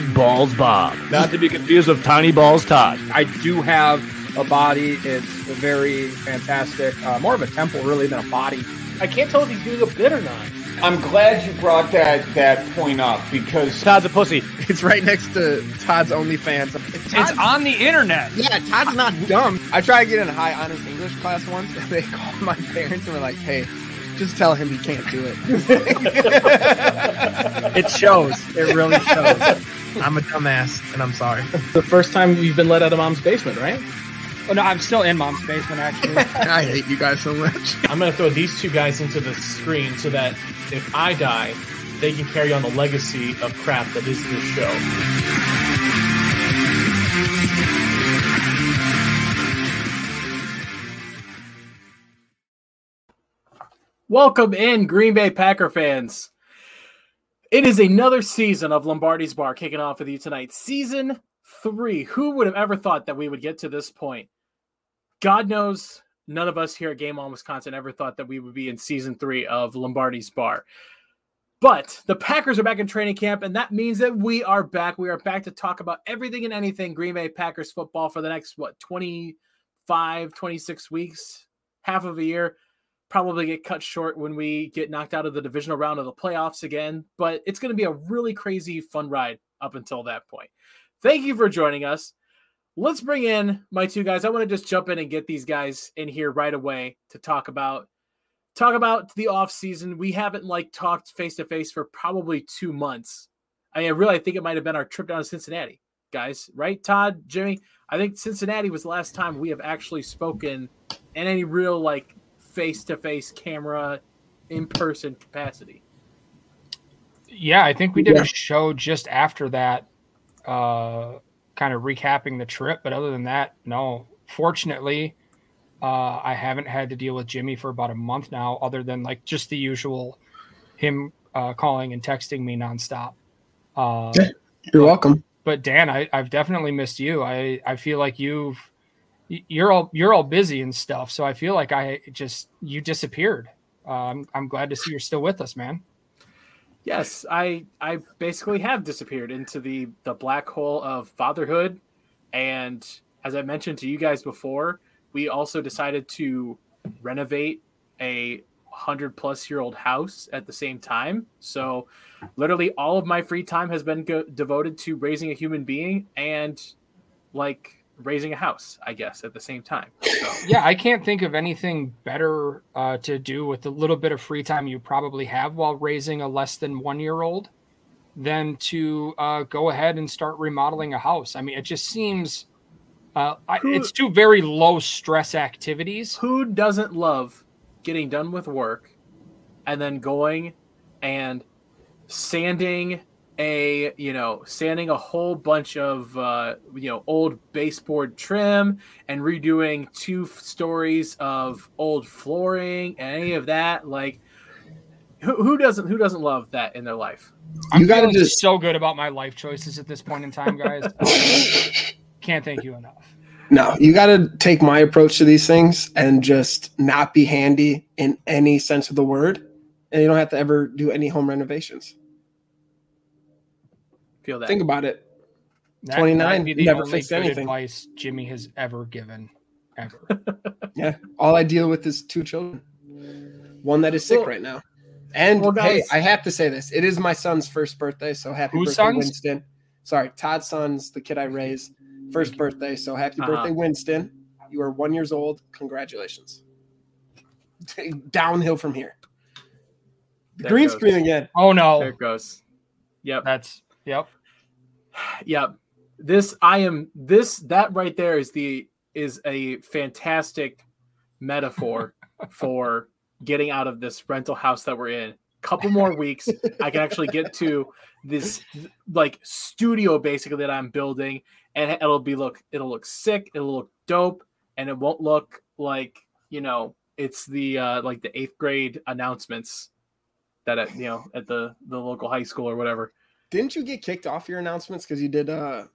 Big Balls Bob. Not to be confused with Tiny Balls Todd. I do have a body. It's very fantastic. Uh, more of a temple, really, than a body. I can't tell if he's doing a bit or not. I'm glad you brought that that point up because Todd's a pussy. It's right next to Todd's OnlyFans. Todd's, It's on the internet. yeah, Todd's not dumb. I tried to get in a high honors English class once, and they called my parents and were like, "Hey, just tell him he can't do it." It shows. It really shows. I'm a dumbass, and I'm sorry. The first time you've been let out of mom's basement, right? Oh no, I'm still in mom's basement actually. I hate you guys so much. I'm going to throw these two guys into the screen so that if I die, they can carry on the legacy of crap that is this show. Welcome in, Green Bay Packer fans. It is another season of Lombardi's Bar kicking off with you tonight. Season three. Who would have ever thought that we would get to this point? God knows none of us here at Game On Wisconsin ever thought that we would be in season three of Lombardi's Bar. But the Packers are back in training camp, and that means that we are back. We are back to talk about everything and anything Green Bay Packers football for the next, what, 25, 26 weeks, half of a year probably get cut short when we get knocked out of the divisional round of the playoffs again. But it's going to be a really crazy, fun ride up until that point. Thank you for joining us. Let's bring in my two guys. I want to just jump in and get these guys in here right away to talk about talk about the off season. We haven't like talked face to face for probably two months. I mean, I really, think it might have been our trip down to Cincinnati, guys. Right, Todd, Jimmy? I think Cincinnati was the last time we have actually spoken in any real like face to face camera in person capacity. yeah, I think we did a show just after that, uh, kind of recapping the trip. But other than that, no. Fortunately, uh, I haven't had to deal with Jimmy for about a month now, other than like just the usual him uh, calling and texting me nonstop. Uh, You're welcome. but Dan, I, I've definitely missed you. I, I feel like you've y- you're all you're all busy and stuff. So I feel like I just you disappeared. Um, I'm glad to see you're still with us, man. Yes, I I basically have disappeared into the the black hole of fatherhood, and as I mentioned to you guys before, we also decided to renovate a hundred plus year old house at the same time. So, literally, all of my free time has been go- devoted to raising a human being and like raising a house, I guess, at the same time. So, Yeah, I can't think of anything better uh, to do with the little bit of free time you probably have while raising a less than one year old than to uh, go ahead and start remodeling a house. I mean, it just seems uh, I, Who- it's two very low stress activities. who doesn't love getting done with work and then going and sanding a you know sanding a whole bunch of uh, you know old baseboard trim and redoing two f- stories of old flooring and any of that like who, who doesn't who doesn't love that in their life I'm You gotta feeling just- so good about my life choices at this point in time, guys. Can't thank you enough. No, you got to take my approach to these things and just not be handy in any sense of the word. And you don't have to ever do any home renovations. Feel that Think about it. That 29, be the never only fixed anything. advice Jimmy has ever given, ever. Yeah. All I deal with is two children. One that is sick Well- right now. And Well, hey, I have to say this. It is my son's first birthday, so happy birthday, son's? Winston. Sorry, Todd's son's the kid I raised. First birthday. So happy Uh-huh. birthday, Winston. You are one years old. Congratulations. Downhill from here. There Green goes. screen again. Oh no, there it goes yep that's yep. Yep. This I am this that right there is the is a fantastic metaphor for getting out of this rental house that we're in. Couple more weeks, I can actually get to this like studio basically that I'm building, and it'll be look it'll look sick, it'll look dope, and it won't look like you know it's the uh like the eighth grade announcements that at you know at the the local high school or whatever. Didn't you get kicked off your announcements because you did a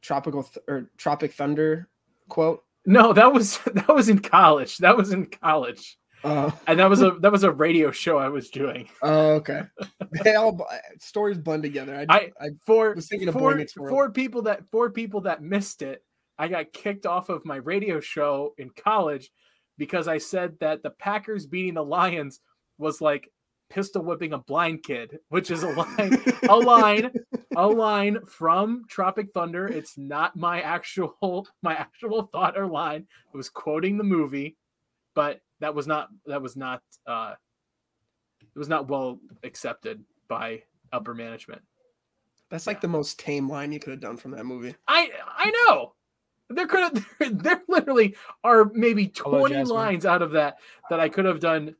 tropical th- or tropic thunder quote? No, that was that was in college. That was in college. Uh, and that was a that was a radio show I was doing. oh, okay. They all stories blend together. I, I- I For was thinking of Boy four, four people that four people that missed it, I got kicked off of my radio show in college because I said that the Packers beating the Lions was like pistol whipping a blind kid, which is a line, a line, a line from Tropic Thunder. It's not my actual my actual thought or line. It was quoting the movie, but that was not that was not uh it was not well accepted by upper management. That's like the most tame line you could have done from that movie. I I know. There could have there, there literally are maybe 20 Jasmine. lines out of that that I could have done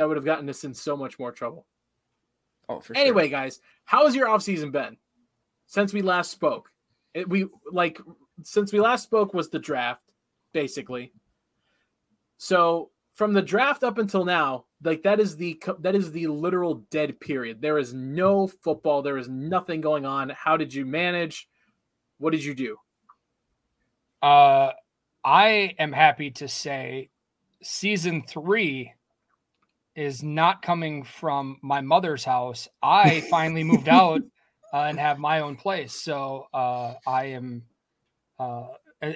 that would have gotten us in so much more trouble. Oh, for sure. Anyway, guys, how has your offseason been since we last spoke? It, we like since we last spoke was the draft, basically. So from the draft up until now, like that is the that is the literal dead period. There is no football. There is nothing going on. How did you manage? What did you do? Uh, I am happy to say season three is not coming from my mother's house. I finally moved out uh, and have my own place. So uh, I am, uh,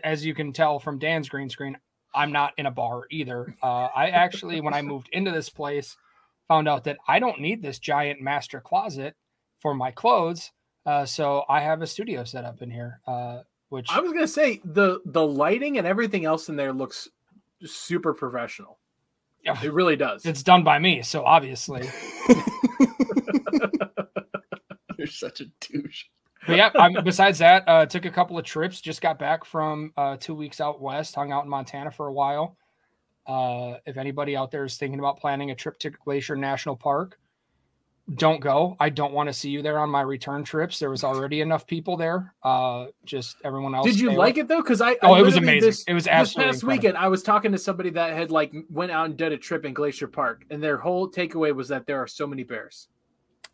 as you can tell from Dan's green screen, I'm not in a bar either. Uh, I actually, when I moved into this place, found out that I don't need this giant master closet for my clothes. Uh, so I have a studio set up in here, uh, which I was gonna say the the lighting and everything else in there looks super professional. Yeah. It really does. it's done by me. So obviously, You're such a douche. but yeah. I'm, besides that, uh, took a couple of trips. Just got back from uh, two weeks out west. Hung out in Montana for a while. Uh, if anybody out there is thinking about planning a trip to Glacier National Park, don't go. I don't want to see you there on my return trips. There was already enough people there. Uh, just everyone else. Did you like away. it though? Because I Oh, I it was amazing. This, It was this past incredible. weekend. I was talking to somebody that had like went out and did a trip in Glacier Park, and their whole takeaway was that there are so many bears.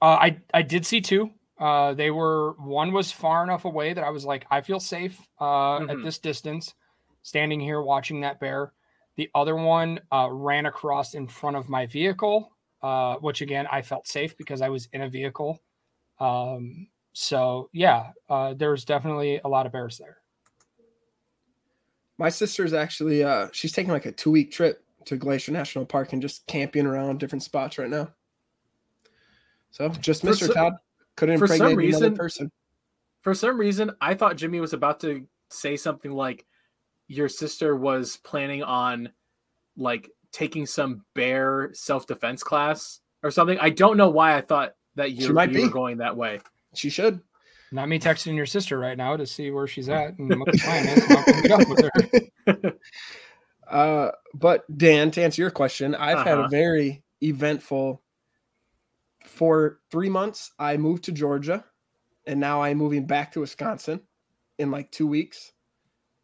Uh, I I did see two. Uh, they were one was far enough away that I was like, I feel safe uh, at Mhm. this distance, standing here watching that bear. The other one uh, ran across in front of my vehicle, uh, which again I felt safe because I was in a vehicle. Um, so yeah, uh, there's definitely a lot of bears there. My sister's actually uh she's taking like a two week trip to Glacier National Park and just camping around different spots right now. So just For Mr. so- Todd couldn't for some impregnate another reason- person. For some reason, I thought Jimmy was about to say something like, "Your sister was planning on like taking some bear self defense class or something." I don't know why I thought that you, She might you be. were going that way. She should. Not me texting your sister right now to see where she's at and what the plan is. and I'll meet up with her. Uh, but Dan, to answer your question, I've had a Uh-huh. very eventful. For three months, I moved to Georgia, and now I'm moving back to Wisconsin in like two weeks.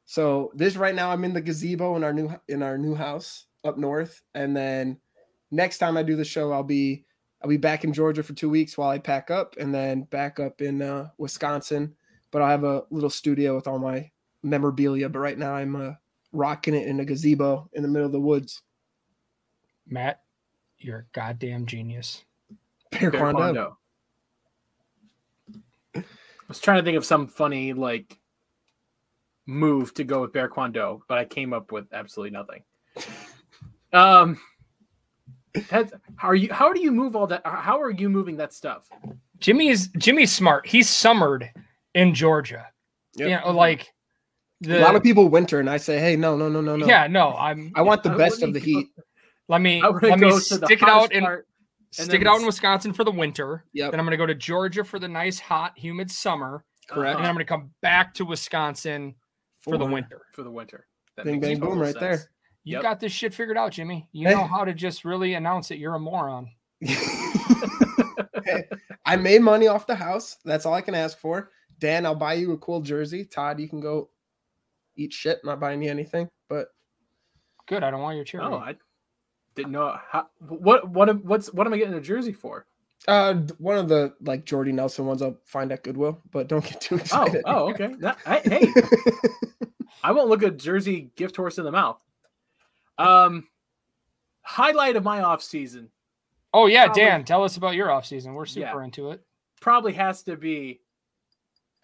So this right now, I'm in the gazebo in our new in our new house up north, and then next time I do the show, I'll be I'll be back in Georgia for two weeks while I pack up, and then back up in uh, Wisconsin. But I'll have a little studio with all my memorabilia. But right now, I'm uh, rocking it in a gazebo in the middle of the woods. Matt, you're a goddamn genius. Bear Bear Kwando. Kwando. I was trying to think of some funny like move to go with Bear Kwando, but I came up with absolutely nothing. Um, that's, how are you? How do you move all that? How are you moving that stuff? Jimmy is Jimmy's smart. He's summered in Georgia. Yep. You know, like the a lot of people winter, and I say, hey, no, no, no, no, no. Yeah, no, I'm I want the I best of the go- heat. let me I want to let me go to the stick it out hottest in part, and stick it out in Wisconsin for the winter. Yep, Then I'm gonna go to Georgia for the nice, hot, humid summer. correct. And then I'm gonna come back to Wisconsin for the winter. for the winter. That Bing, makes bang, boom, total right there. Sense. You Yep. got this shit figured out, Jimmy. You know how to just really announce that you're a moron. I made money off the house. That's all I can ask for. Dan, I'll buy you a cool jersey. Todd, you can go eat shit. Not buying you anything, but Good. I don't want your chair. Oh, I didn't know how. What what am- what's what am I getting a jersey for? uh, one of the like Jordy Nelson ones I'll find at Goodwill. But don't get too Oh excited. oh okay. That- I- hey, I won't look a jersey gift horse in the mouth. Um, highlight of my off season Oh yeah, Probably- Dan, tell us about your off season. We're super Yeah. into it. probably has to be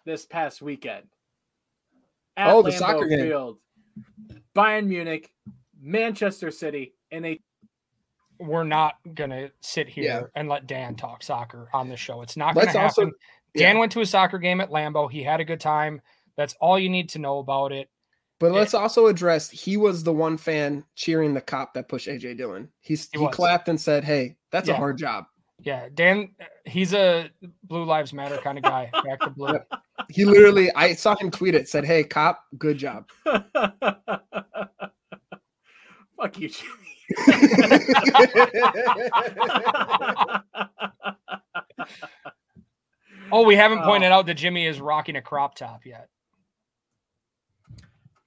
this past weekend. At Oh, the Lambeau soccer game. Field, Bayern Munich, Manchester City, and a We're not gonna sit here Yeah. and let Dan talk soccer on the show. It's not gonna Let's also- happen. Dan yeah. went to a soccer game at Lambeau. He had a good time. That's all you need to know about it. But let's also address he was the one fan cheering the cop that pushed AJ Dillon. He's, He he, was. clapped and said, Hey, that's Yeah. a hard job. Yeah, Dan, he's a Blue Lives Matter kind of guy. Back to blue. He literally, I saw him tweet it, said, Hey, cop, good job. fuck you, Jimmy. Oh, we haven't Oh. pointed out that Jimmy is rocking a crop top yet,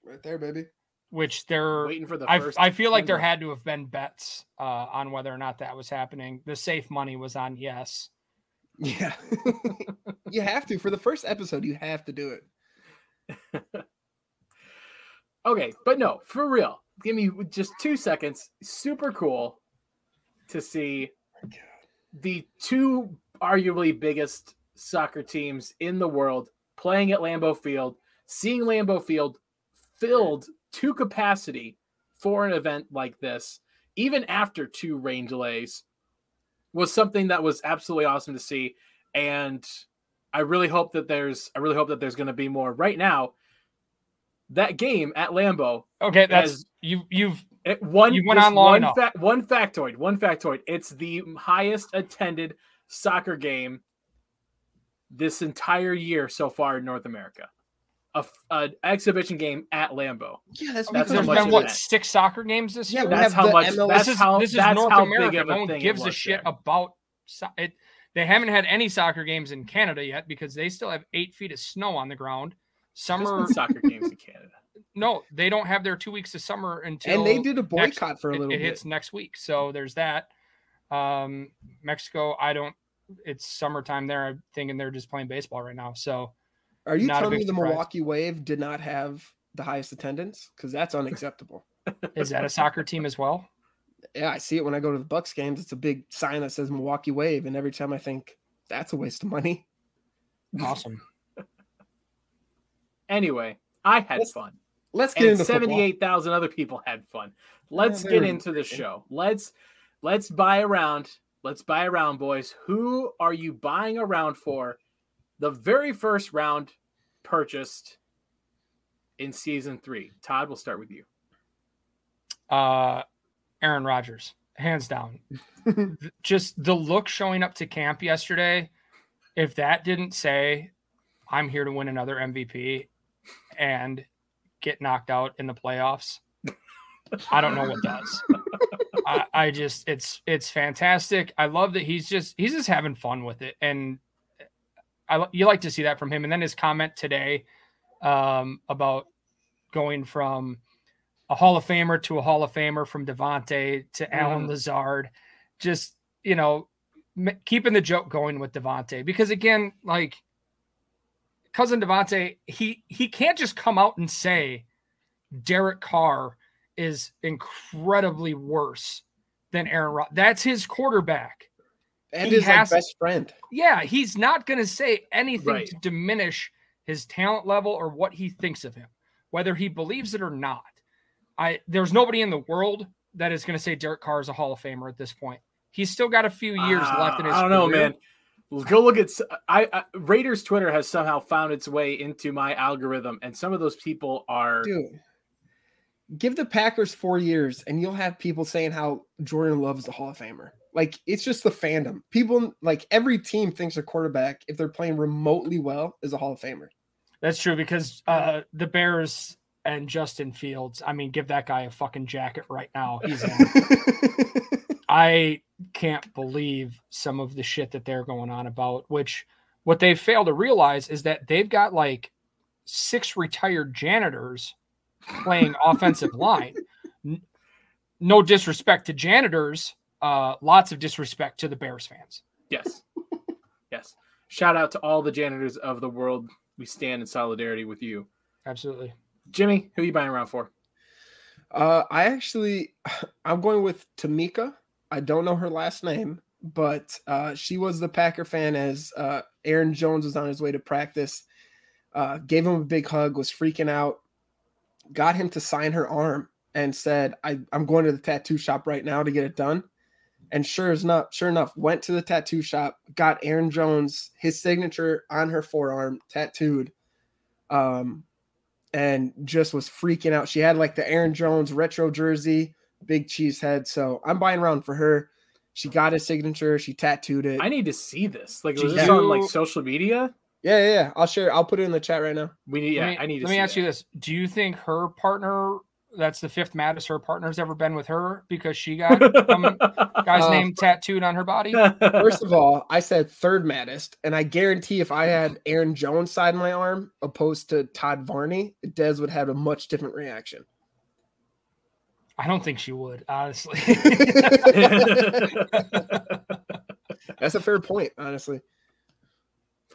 right there, baby. which there Waiting for the I, first. I feel like there had to have been bets uh, on whether or not that was happening. The safe money was on yes. Yeah. you have to. For the first episode, you have to do it. Okay, but no, for real. Give me just two seconds. Super cool to see the two arguably biggest soccer teams in the world playing at Lambeau Field, seeing Lambeau Field filled to capacity for an event like this, even after two rain delays, was something that was absolutely awesome to see. And I really hope that there's I really hope that there's going to be more. Right now, that game at Lambeau Okay, that's As- you. You've it, one You went on long one, fa- one factoid. One factoid. It's the highest attended soccer game this entire year so far in North America. A, f- an exhibition game at Lambeau. Yeah, that's, That's because how much been it what is. six soccer games this year. we That's how much. MLS That's this is how. this is that's North how America. big of No a one thing it gives a shit there. about so- it. They haven't had any soccer games in Canada yet because they still have eight feet of snow on the ground. Summer, soccer games in Canada. no, they don't have their two weeks of summer until and they did a next- boycott for a it, little it bit. hits next week. So there's that. Um, Mexico, I don't. It's summertime there. I'm thinking they're just playing baseball right now. So Are you not telling me the surprise. Milwaukee Wave did not have the highest attendance? Because that's unacceptable. is that a soccer team as well? yeah, I see it when I go to the Bucks games. It's a big sign that says Milwaukee Wave, and every time I think that's a waste of money. Awesome. Anyway, I had Let's fun. Let's get and into 78,000 other people had fun. Let's they get into the show. Let's let's buy around. Let's buy around, boys. Who are you buying around for? The very first round purchased in season three. Todd, we'll start with you. Uh, Aaron Rodgers, hands down. Just the look showing up to camp yesterday. If that didn't say, "I'm here to win another MVP," and get knocked out in the playoffs, I don't know what does. I, I just it's it's fantastic. I love that he's just he's just having fun with it, and I you like to see that from him. And then his comment today um, about going from a Hall of Famer to a Hall of Famer, from Davante to Allen Lazard, just you know m- keeping the joke going with Davante because again, like cousin Davante, he he can't just come out and say Derek Carr is incredibly worse than Aaron Rodgers. That's his quarterback. And he his like, best friend. Yeah, he's not going to say anything Right. to diminish his talent level or what he thinks of him, whether he believes it or not. I there's nobody in the world that is going to say Derek Carr is a Hall of Famer at this point. He's still got a few years left in his. Uh, I don't know, man. Go look at s- I, I Raiders Twitter has somehow found its way into my algorithm, and some of those people are Dude, give the Packers four years and you'll have people saying how Jordan Love is a Hall of Famer. Like it's just the fandom. People like every team thinks a quarterback, if they're playing remotely well, is a Hall of Famer. That's true because uh, the Bears and Justin Fields. I mean, give that guy a fucking jacket right now. He's. I can't believe some of the shit that they're going on about, which what they fail to realize is that they've got like six retired janitors playing offensive line. No disrespect to janitors, uh, lots of disrespect to the Bears fans. Yes. yes. Shout out to all the janitors of the world. We stand in solidarity with you. Absolutely. Jimmy, who are you buying around for? Uh, I actually, I'm going with Tamika. I don't know her last name, but uh, she was the Packer fan as uh, Aaron Jones was on his way to practice. Uh, gave him a big hug, was freaking out, got him to sign her arm, and said, I, "I'm going to the tattoo shop right now to get it done." And sure as enough, sure enough, went to the tattoo shop, got Aaron Jones his signature on her forearm tattooed. Um, and just was freaking out. She had like the Aaron Jones retro jersey, big cheese head. So I'm buying around for her. She got his signature. She tattooed it. I need to see this. Like, Do was this you- on like social media? yeah, yeah, yeah. I'll share. I'll put it in the chat right now. We need. Yeah, me, I need to. let me see ask that. you this: Do you think her partner, that's the fifth maddest her partner's ever been with her because she got some guy's Uh, name tattooed on her body? First of all, I said third maddest, and I guarantee if I had Aaron Jones side in my arm opposed to Todd Varney, Dez would have a much different reaction. I don't think she would, honestly. That's a fair point, honestly.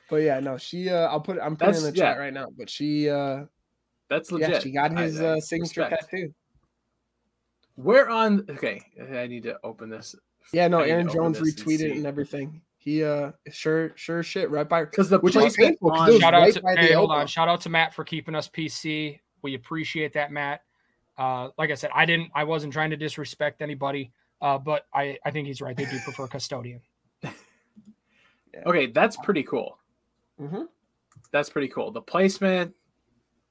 But yeah, no, she. Uh, I'll put. I'm putting it in the That's- chat yeah. right now. But she. uh That's legit. Yeah, she got his I uh, signature respect. tattoo. Where on? Okay, I need to open this. Yeah, no, I need to Aaron Jones this and retweeted and everything. He uh sure sure shit right by because the which is placement on- it was Shout out right to by hey, hold on. Shout out to Matt for keeping us PC. We appreciate that, Matt. Uh, like I said, I didn't I wasn't trying to disrespect anybody, uh, but I, I think he's right. They do prefer custodian. Okay, that's pretty cool. Mhm. That's pretty cool. The placement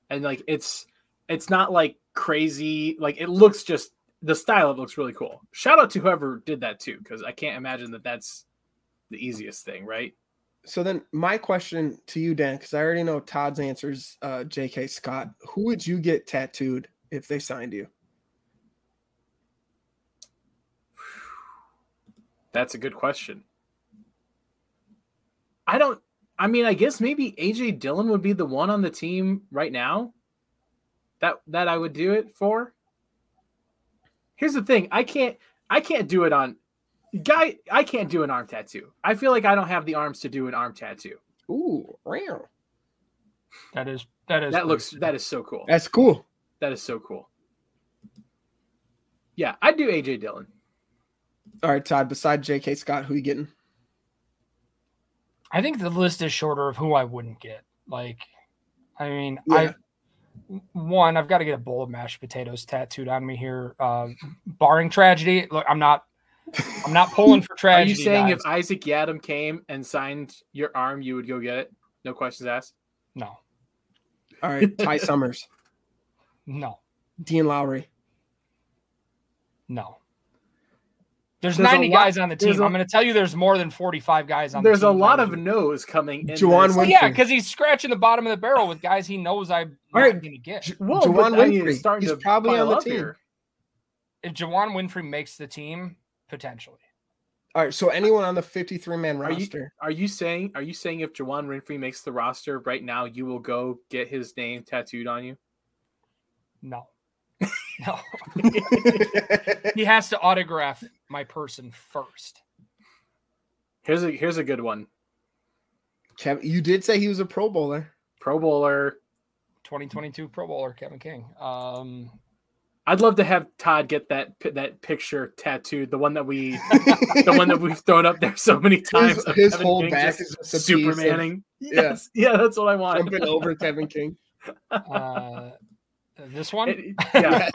and like it's it's not like crazy. Like it looks just the style. It looks really cool. Shout out to whoever did that too, because I can't imagine that that's the easiest thing, right? So then my question to you, Dan, because I already know Todd's answers, uh, J.K. Scott. Who would you get tattooed if they signed you? That's a good question. I don't. I mean, I guess maybe AJ Dillon would be the one on the team right now. That that I would do it for. Here's the thing: I can't. I can't do it on guy. I can't do an arm tattoo. I feel like I don't have the arms to do an arm tattoo. Ooh, rare. That is that is That looks. That is so cool. That's cool. That is so cool. Yeah, I'd do AJ Dillon. All right, Todd. Beside J.K. Scott, who you getting? I think the list is shorter of who I wouldn't get. Like, I mean, Yeah. I one, I've got to get a bowl of mashed potatoes tattooed on me here. Uh, barring tragedy, look, I'm not, I'm not pulling for tragedy. Are you saying guys. if Isaac Yiadom came and signed your arm, you would go get it? No questions asked. no, All right, Ty Summers, no, Dean Lowry. no. There's, There's a 90 lot- guys on the there's team. a- I'm going to tell you, there's more than 45 guys on. There's the a lot of would- no's coming in. Juwann this. Winfree. yeah, because he's scratching the bottom of the barrel with guys he knows I'm not going to get. J- Whoa, Juwann but Winfree. it's starting He's to probably on the team. here. if Juwann Winfree makes the team, potentially. All right, so anyone on the 53 man Are you- roster? Are you saying? Are you saying if Juwann Winfree makes the roster right now, you will go get his name tattooed on you? No. No. he has to autograph my person first. Here's a here's a good one. Kevin, you did say he was a Pro Bowler. Pro Bowler. 2022 Pro Bowler Kevin King. Um, I'd love to have Todd get that that picture tattooed, the one that we the one that we've thrown up there so many times. His, his whole King back is just a of Supermaning. yeah. Yes, yeah, that's what I want. jumping over Kevin King. uh, this one, It- yeah,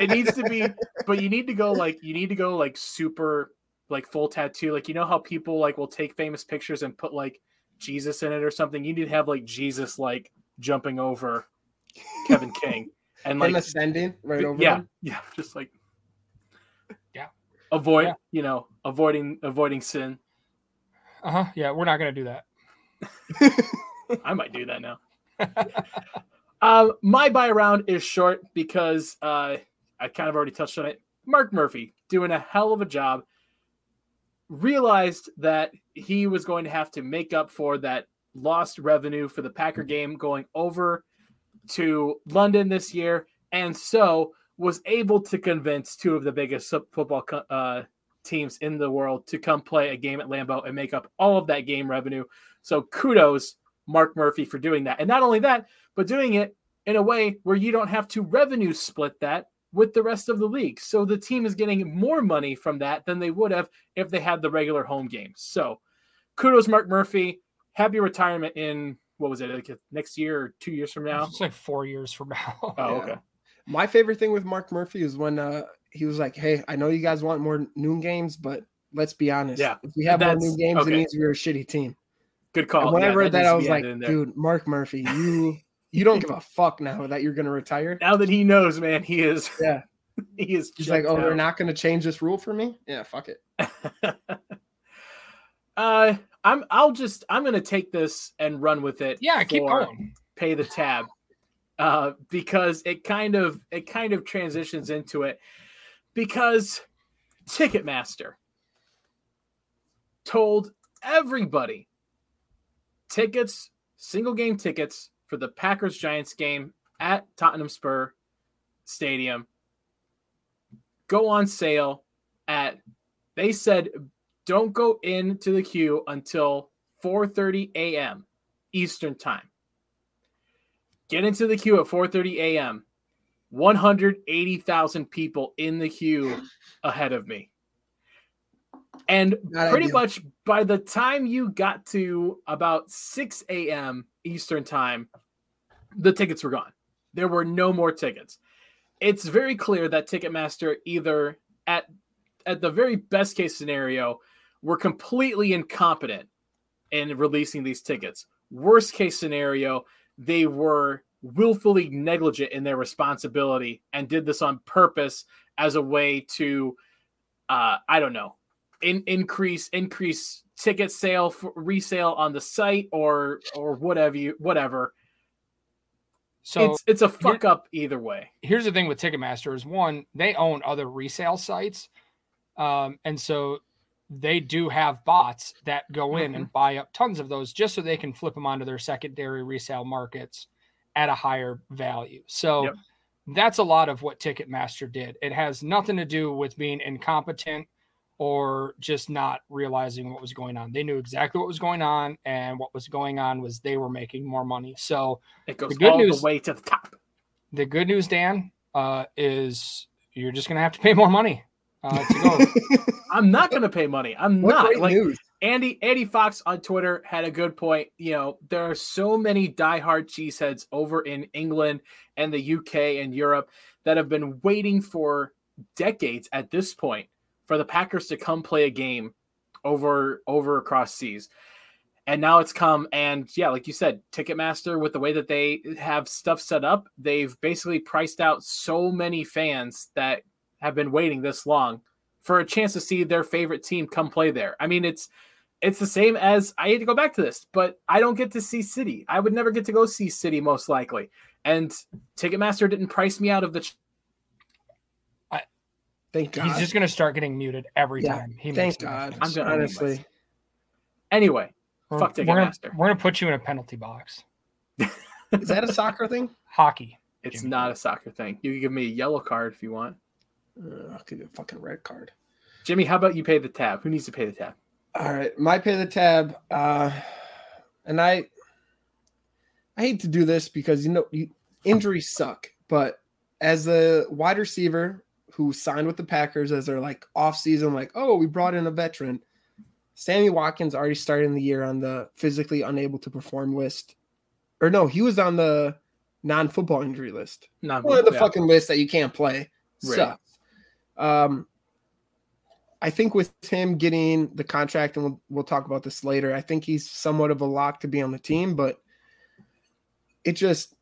it needs to be, but you need to go like you need to go like super like full tattoo. Like you know how people like will take famous pictures and put like Jesus in it or something. You need to have like Jesus like jumping over Kevin King and Him like ascending right over yeah, him. yeah, just like Yeah. avoid Yeah. you know avoiding avoiding sin. uh huh. Yeah, we're not going to do that. I might do that now. um, my buy around is short because uh, I kind of already touched on it. Mark Murphy doing a hell of a job. Realized that he was going to have to make up for that lost revenue for the Packer game going over to London this year, and so was able to convince two of the biggest football uh, teams in the world to come play a game at Lambeau and make up all of that game revenue. So kudos, Mark Murphy, for doing that. And not only that, but doing it in a way where you don't have to revenue split that with the rest of the league. So the team is getting more money from that than they would have if they had the regular home games. So kudos, Mark Murphy. Happy retirement in what was it, like next year or two years from now? It's like four years from now. Oh, Yeah. okay. My favorite thing with Mark Murphy is when uh, he was like, "Hey, I know you guys want more noon games, but let's be honest. Yeah, if we have more noon games, okay. it means we're a shitty team." Good call. and when I Yeah, read that, needs I was like, added in there. "Dude, Mark Murphy, you you don't give a fuck now that you're gonna retire." now that he knows, man, he is. Yeah. he is. He's like, checked "Oh, they're not gonna change this rule for me." Yeah, fuck it. uh, I'm. I'll just. I'm gonna take this and run with it. Yeah, keep going. Pay the tab, uh, because it kind of it kind of transitions into it, because Ticketmaster told everybody tickets, single game tickets for the Packers Giants game at Tottenham Spur Stadium go on sale at they said don't go into the queue until 4:30 a.m. Eastern time. Get into the queue at 4:30 a.m. 180,000 people in the queue ahead of me. And Not pretty ideal. much by the time you got to about 6 a.m. Eastern time, the tickets were gone. There were no more tickets. It's very clear that Ticketmaster either at at the very best case scenario were completely incompetent in releasing these tickets. Worst case scenario, they were willfully negligent in their responsibility and did this on purpose as a way to uh I don't know, in, increase increase ticket sale for resale on the site or or whatever you whatever. So it's it's a fuck up either way. here's the thing with Ticketmaster is one, they own other resale sites. Um, and so they do have bots that go in and buy up tons of those just so they can flip them onto their secondary resale markets at a higher value. So Yep. that's a lot of what Ticketmaster did. It has nothing to do with being incompetent or just not realizing what was going on. They knew exactly what was going on, and what was going on was they were making more money. So It goes good all news- the way to the top. the good news, Dan, uh, is you're just gonna have to pay more money uh, to go. I'm not going to pay money. I'm What not great like news! Andy Andy Fox on Twitter had a good point. You know, there are so many diehard cheeseheads over in England and the UK and Europe that have been waiting for decades at this point for the Packers to come play a game over over across seas. And now it's come and yeah, like you said, Ticketmaster with the way that they have stuff set up, they've basically priced out so many fans that have been waiting this long for a chance to see their favorite team come play there. I mean, it's it's the same as I hate to go back to this, but I don't get to see City. I would never get to go see City most likely. And Ticketmaster didn't price me out of the Thank God. He's just gonna start getting muted every Yeah, time. He Thank makes God. mistakes. I'm gonna- honestly. Anyway, We're, fuck we're gonna, Ticketmaster. we're gonna put you in a penalty box. Is that a soccer thing? Hockey. it's Jimmy. not a soccer thing. You can give me a yellow card if you want. Uh, I'll give you a fucking red card. Jimmy, how about you pay the tab? Who needs to pay the tab? All right, my pay the tab. Uh, and I, I hate to do this because you know you, injuries suck. But as a wide receiver who signed with the Packers as their like off season, like oh we brought in a veteran, Sammy Watkins already starting the year on the physically unable to perform list, or no, he was on the non-football injury list Not one of the yeah. fucking list that you can't play Right. sucks. Um, I think with him getting the contract, and we'll, we'll talk about this later. I think he's somewhat of a lock to be on the team, but it just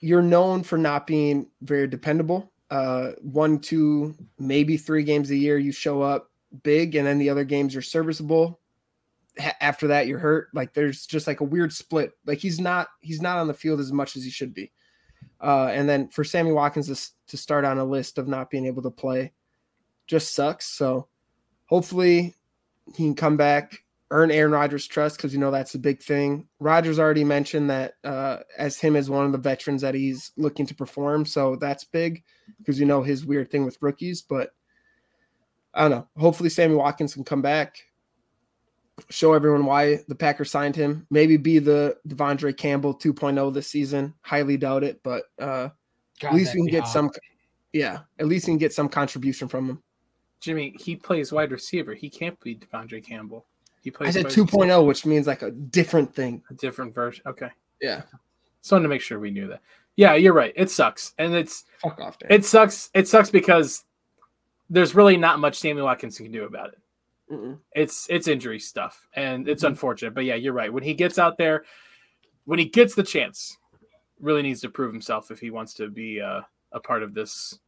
you're known for not being very dependable. Uh, one, two, maybe three games a year you show up big, and then the other games you're serviceable. Ha- After that, you're hurt. Like there's just like a weird split. Like he's not he's not on the field as much as he should be. Uh, and then for Sammy Watkins to, to start on a list of not being able to play just sucks. So hopefully he can come back, earn Aaron Rodgers' trust because you know that's a big thing. Rodgers already mentioned that uh, as him as one of the veterans that he's looking to perform. So that's big because you know his weird thing with rookies. But I don't know. Hopefully Sammy Watkins can come back, show everyone why the Packers signed him. Maybe be the De'Vondre Campbell 2.0 this season. Highly doubt it, but uh, God, at least we can get hot. some. Yeah, at least you can get some contribution from him. Jimmy, he plays wide receiver. He can't be De'Vondre Campbell. He I plays said wide 2.0, which means like a different thing. a different version. Okay. Yeah. Just wanted to make sure we knew that. Yeah, you're right. It sucks. And it's Fuck off, Dan. it sucks. It sucks because there's really not much Sammy Watkins can do about it. Mm-mm. It's it's injury stuff, and it's Mhm. unfortunate. But yeah, you're right. When he gets out there, when he gets the chance, really needs to prove himself if he wants to be uh, a part of this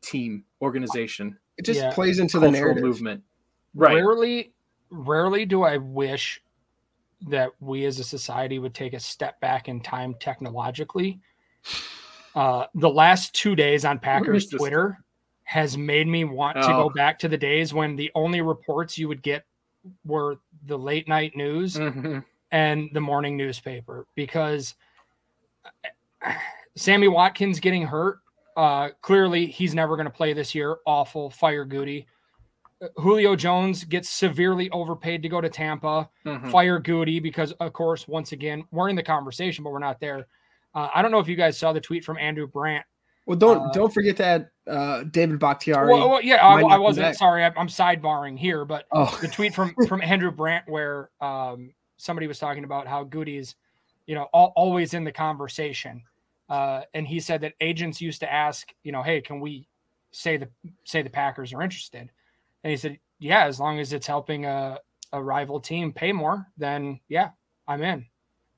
team organization It just Yeah. plays into the narrative. movement. Right. Rarely, rarely do I wish that we as a society would take a step back in time technologically. Uh, the last two days on Packers this? Twitter has made me want to Oh. go back to the days when the only reports you would get were the late night news Mhm. and the morning newspaper because Sammy Watkins getting hurt. Uh, clearly, he's never going to play this year. Awful, fire Gutey. Julio Jones gets severely overpaid to go to Tampa. Mhm. Fire Gutey because, of course, once again, we're in the conversation, but we're not there. Uh, I don't know if you guys saw the tweet from Andrew Brandt. Well, don't Uh, don't forget to add uh, David Bakhtiari. Well, well, yeah, I, I wasn't back. sorry. I'm, I'm sidebarring here, but oh, the tweet from from Andrew Brandt where um, somebody was talking about how Gutey's, you know, al- always in the conversation, uh, and he said that agents used to ask, you know, hey, can we say the say the Packers are interested? And he said, yeah, as long as it's helping a a rival team pay more, then yeah, I'm in.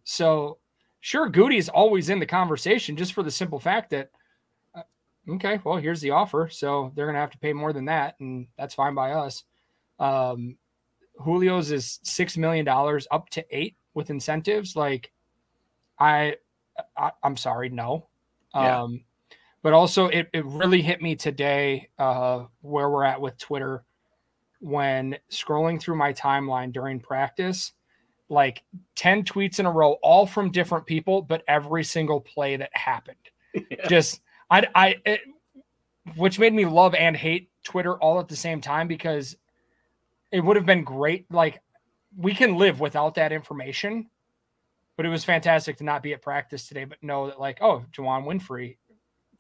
So sure, Gutey is always in the conversation just for the simple fact that. uh, Okay, well, here's the offer. So they're going to have to pay more than that, and that's fine by us. Um, Julio's is six million dollars up to eight with incentives. Like, I, I I'm sorry, no. Yeah. Um, but also it, it really hit me today uh, where we're at with Twitter when scrolling through my timeline during practice, like 10 tweets in a row, all from different people, but every single play that happened. Yeah. Just I I it, which made me love and hate Twitter all at the same time because it would have been great. Like we can live without that information, but it was fantastic to not be at practice today, but know that like, oh, Juwann Winfree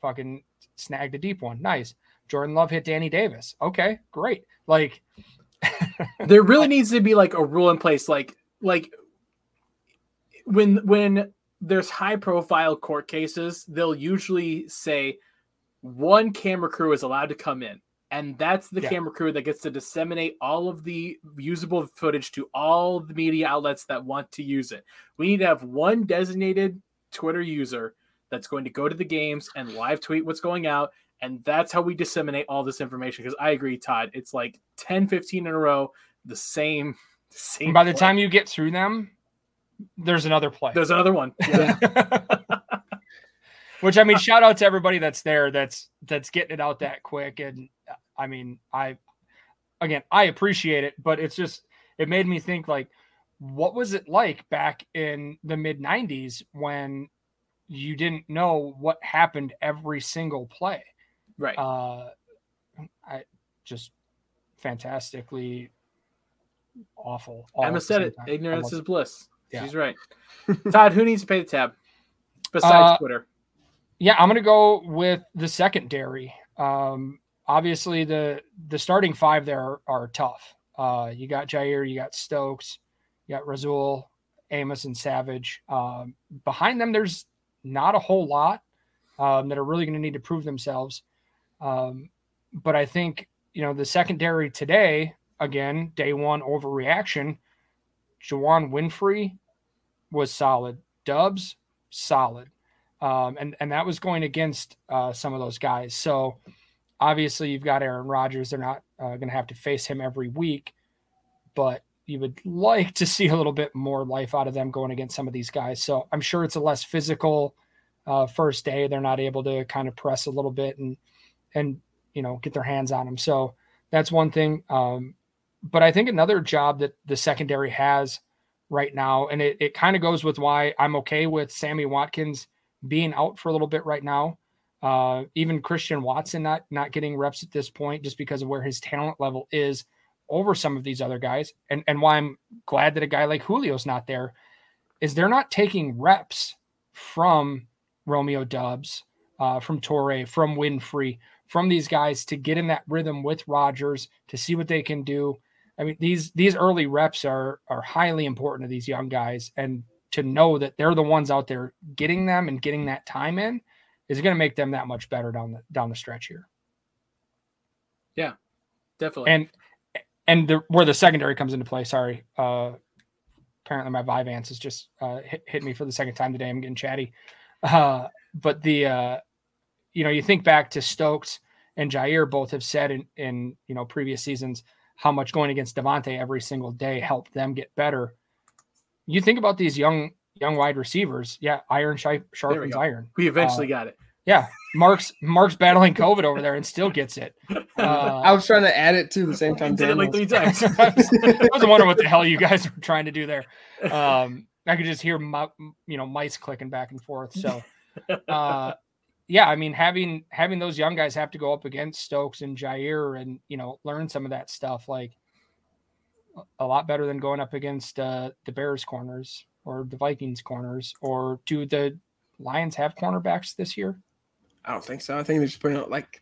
fucking snagged a deep one. Nice. Jordan Love hit Danny Davis. Okay, great. Like there really needs to be like a rule in place like like when when there's high profile court cases they'll usually say one camera crew is allowed to come in and that's the Yeah. camera crew that gets to disseminate all of the usable footage to all the media outlets that want to use it we need to have one designated twitter user that's going to go to the games and live tweet what's going out and that's how we disseminate all this information because i agree todd it's like 10 15 in a row the same same by the time you get through them, there's another play. there's another one yeah. Which I mean, shout out to everybody that's there that's that's getting it out that quick. And uh, I mean, I again I appreciate it, but it's just it made me think like, what was it like back in the mid '90s when you didn't know what happened every single play? Right Uh, I just fantastically awful. emma said it time. ignorance is bliss Yeah. she's right todd who needs to pay the tab besides Uh, twitter Yeah, I'm going to go with the secondary. Um, obviously, the the starting five there are, are tough. Uh, you got Jaire, you got Stokes, you got Rasul, Amos, and Savage. Um, behind them, there's not a whole lot um, that are really going to need to prove themselves. Um, but I think you know the secondary today, again, day one overreaction. Juwann Winfree was solid. Doubs solid um, and and that was going against uh, some of those guys. So obviously you've got Aaron Rodgers. They're not uh, going to have to face him every week, but you would like to see a little bit more life out of them going against some of these guys. So I'm sure it's a less physical uh, first day. They're not able to kind of press a little bit and and you know get their hands on them. So that's one thing. Um, but I think another job that the secondary has right now, and it, it kind of goes with why I'm okay with Sammy Watkins being out for a little bit right now. Uh, even Christian Watson not not getting reps at this point just because of where his talent level is over some of these other guys, and and why I'm glad that a guy like Julio's not there is they're not taking reps from Romeo Doubs uh, from Toure, from Winfree, from these guys to get in that rhythm with Rodgers to see what they can do. I mean, these these early reps are are highly important to these young guys, and to know that they're the ones out there getting them and getting that time in is going to make them that much better down the down the stretch here. Yeah, definitely. And and the, where the secondary comes into play. Sorry, uh, apparently my Vyvanse has just uh, hit, hit me for the second time today. I'm getting chatty. Uh, but the uh, you know you think back to Stokes and Jaire both have said in in you know previous seasons how much going against Davante every single day helped them get better. You think about these young young wide receivers. Yeah, iron shi- sharpens go. iron. we eventually uh, got it. Yeah, Mark's Mark's battling COVID over there and still gets it. I Uh, was trying to add it to the same time. Did it like three times. I was, I was wondering what the hell you guys were trying to do there. Um, I could just hear my, you know mice clicking back and forth. So, uh, yeah, I mean having having those young guys have to go up against Stokes and Jaire and you know learn some of that stuff like a lot better than going up against uh, the Bears corners or the Vikings corners or do the Lions have cornerbacks this year? I don't think so. I think they're just putting out like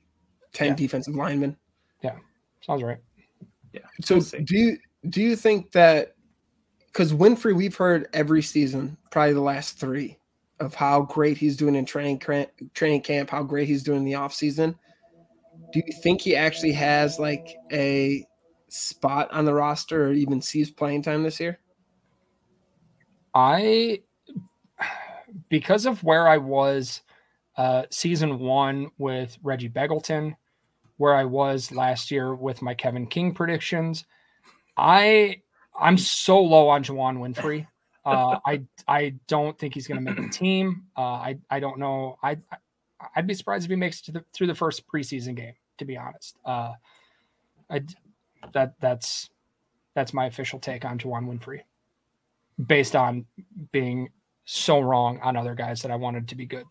ten Yeah. defensive linemen. Yeah, sounds right. Yeah. So We'll do you do you think that because Winfree, we've heard every season, probably the last three, of how great he's doing in training training camp, how great he's doing in the off season. Do you think he actually has like a spot on the roster or even sees playing time this year? I because of where I was uh season one with Reggie Begelton, where I was last year with my Kevin King predictions, I I'm so low on Juwann Winfree. Uh I I don't think he's gonna make the team. Uh I I don't know. I I'd be surprised if he makes it to the through the first preseason game, to be honest. Uh I that that's that's my official take on Juwann Winfree based on being so wrong on other guys that I wanted to be good.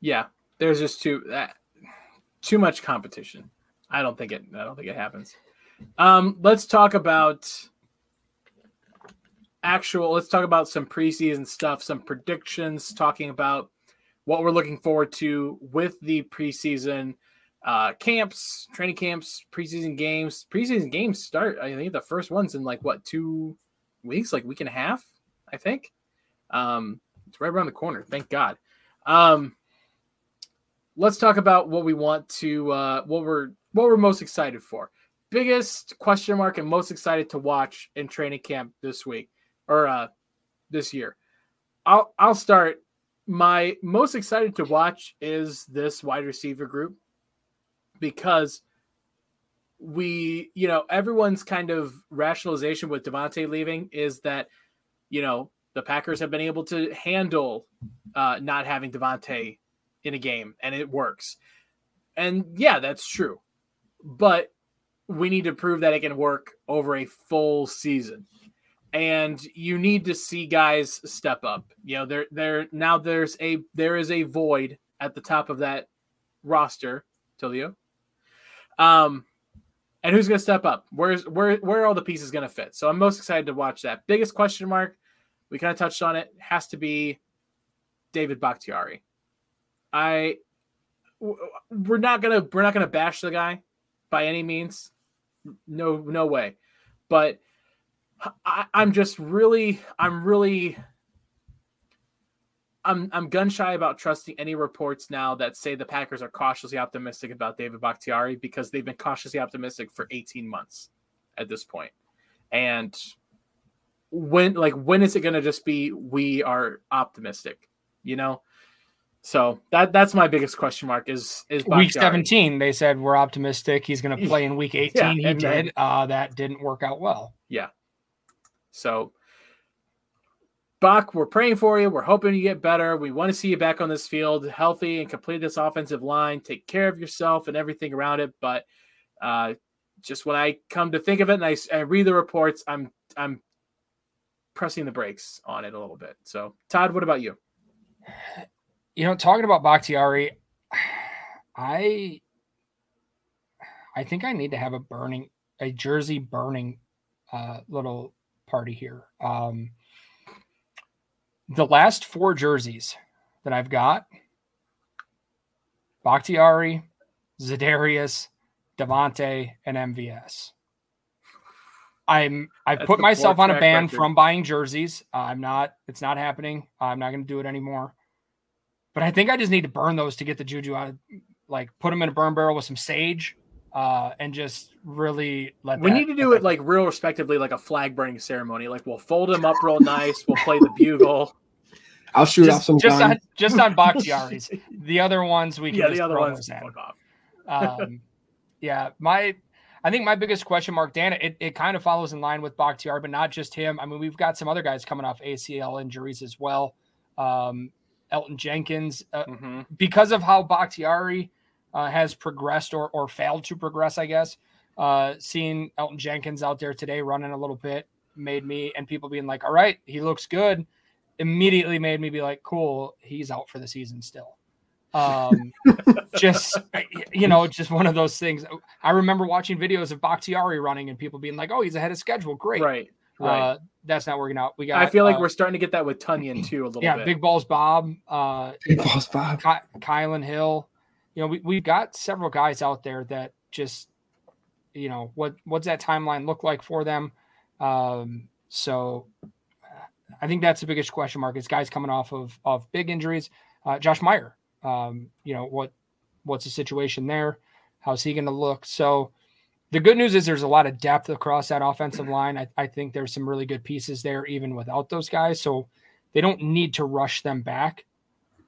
Yeah, there's just too that too much competition. I don't think it. I don't think it happens. Um, let's talk about actual. Let's talk about some preseason stuff, some predictions, talking about what we're looking forward to with the preseason uh, camps, training camps, preseason games. Preseason games start. I think the first one's in like what two weeks, like week and a half, I think. Um, it's right around the corner. Thank God. Um, let's talk about what we want to uh, what we're what we're most excited for. Biggest question mark and most excited to watch in training camp this week or uh, this year. I'll I'll start. My most excited to watch is this wide receiver group because we, you know, everyone's kind of rationalization with Davante leaving is that, you know, the Packers have been able to handle uh, not having Davante in a game and it works. And yeah, that's true. But we need to prove that it can work over a full season. And you need to see guys step up. You know, there there now there's a there is a void at the top of that roster, Tilio. Um and who's going to step up? Where's where where are all the pieces going to fit? So I'm most excited to watch that. Biggest question mark, we kind of touched on it, has to be David Bakhtiari. I we're not gonna we're not gonna bash the guy by any means. No no way. But I, I'm just really I'm really I'm I'm gun shy about trusting any reports now that say the Packers are cautiously optimistic about David Bakhtiari because they've been cautiously optimistic for 18 months at this point. And when like when is it going to just be we are optimistic, you know? So that that's my biggest question mark is is Week 17, they said we're optimistic he's going to play in week 18. Yeah, he then- did. Uh, that didn't work out well. So, Buck, we're praying for you. We're hoping you get better. We want to see you back on this field, healthy and complete this offensive line. Take care of yourself and everything around it. But uh, just when I come to think of it and I, I read the reports, I'm I'm pressing the brakes on it a little bit. So, Todd, what about you? You know, talking about Bakhtiari, I I think I need to have a burning a jersey burning uh, little party here. Um, the last four jerseys that I've got Bakhtiari, Za'Darius, Davante, and MVS. I'm I That's put myself on a ban record. from buying jerseys. Uh, I'm not. It's not happening. I'm not going to do it anymore. But I think I just need to burn those to get the juju out. Of, like put them in a burn barrel with some sage, uh, and just really let. We that- need to do it like real respectively, like a flag burning ceremony. Like we'll fold him up real nice. We'll play the bugle. I'll shoot off some just gun. on just on Bakhtiari's. the other ones we can yeah, just the other throw ones. those in. Um, yeah, my I think my biggest question mark, Dan, it, it kind of follows in line with Bakhtiari, but not just him. I mean, we've got some other guys coming off ACL injuries as well. Um, Elgton Jenkins, uh, Mhm. because of how Bakhtiari uh, has progressed or, or failed to progress, I guess. Uh, seeing Elgton Jenkins out there today running a little bit made me and people being like, all right, he looks good, immediately made me be like, cool, he's out for the season still. Um, just, you know, just one of those things. I remember watching videos of Bakhtiari running and people being like, oh, he's ahead of schedule. Great. Right. Right. Uh, that's not working out. We got, I feel like uh, we're starting to get that with Tonyan too a little yeah, bit. Big Balls Bob, uh, Big balls, Bob. Ky- Kylin Hill. You know, we, we've got several guys out there that just, you know, what what's that timeline look like for them? Um, so uh, I think that's the biggest question mark is guys coming off of of big injuries. Uh, Josh Meyer, um, you know, what what's the situation there? How's he going to look? So the good news is there's a lot of depth across that offensive line. I, I think there's some really good pieces there, even without those guys. So they don't need to rush them back.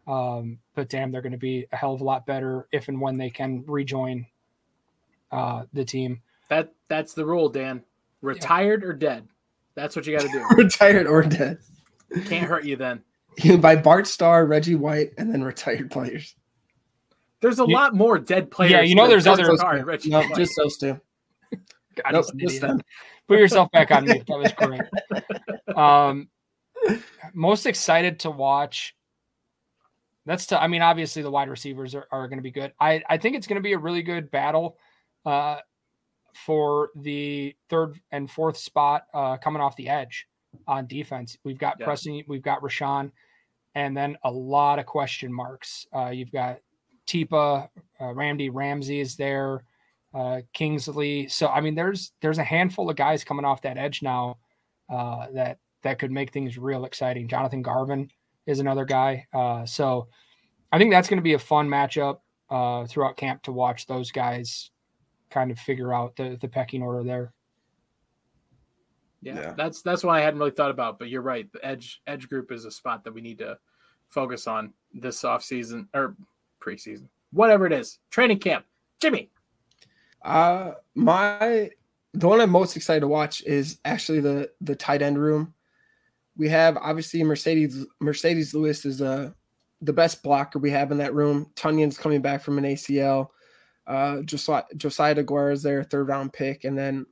Um, but damn, they're going to be a hell of a lot better if and when they can rejoin uh, the team. That that's the rule, Dan. Retired or dead. That's what you got to do. Retired or dead. Can't hurt you then. You buy Bart Starr, Reggie White, and then retired players. There's a You- lot more dead players. Yeah, you know there's other- Carr and Reggie No, White. just those two. God, Nope, just them. Put yourself back on mute. That was great. Um, most excited to watch. That's to, I mean, obviously the wide receivers are, are going to be good. I, I think it's going to be a really good battle uh, for the third and fourth spot uh, coming off the edge on defense. We've got Yeah. Preston, we've got Rashan, and then a lot of question marks. Uh, you've got Tipa, uh, Randy Ramsey is there, uh, Kingsley. So I mean, there's there's a handful of guys coming off that edge now uh, that that could make things real exciting. Jonathan Garvin is another guy. Uh, so I think that's going to be a fun matchup uh, throughout camp to watch those guys kind of figure out the the pecking order there. Yeah, Yeah. that's that's one I hadn't really thought about, but you're right. The edge edge group is a spot that we need to focus on this off season or preseason, whatever it is, training camp. Jimmy, Uh my the one I'm most excited to watch is actually the the tight end room. We have obviously Marcedes Marcedes Lewis is uh the best blocker we have in that room. Tonyan's coming back from an ACL. Uh Josiah Josiah is their third round pick, and then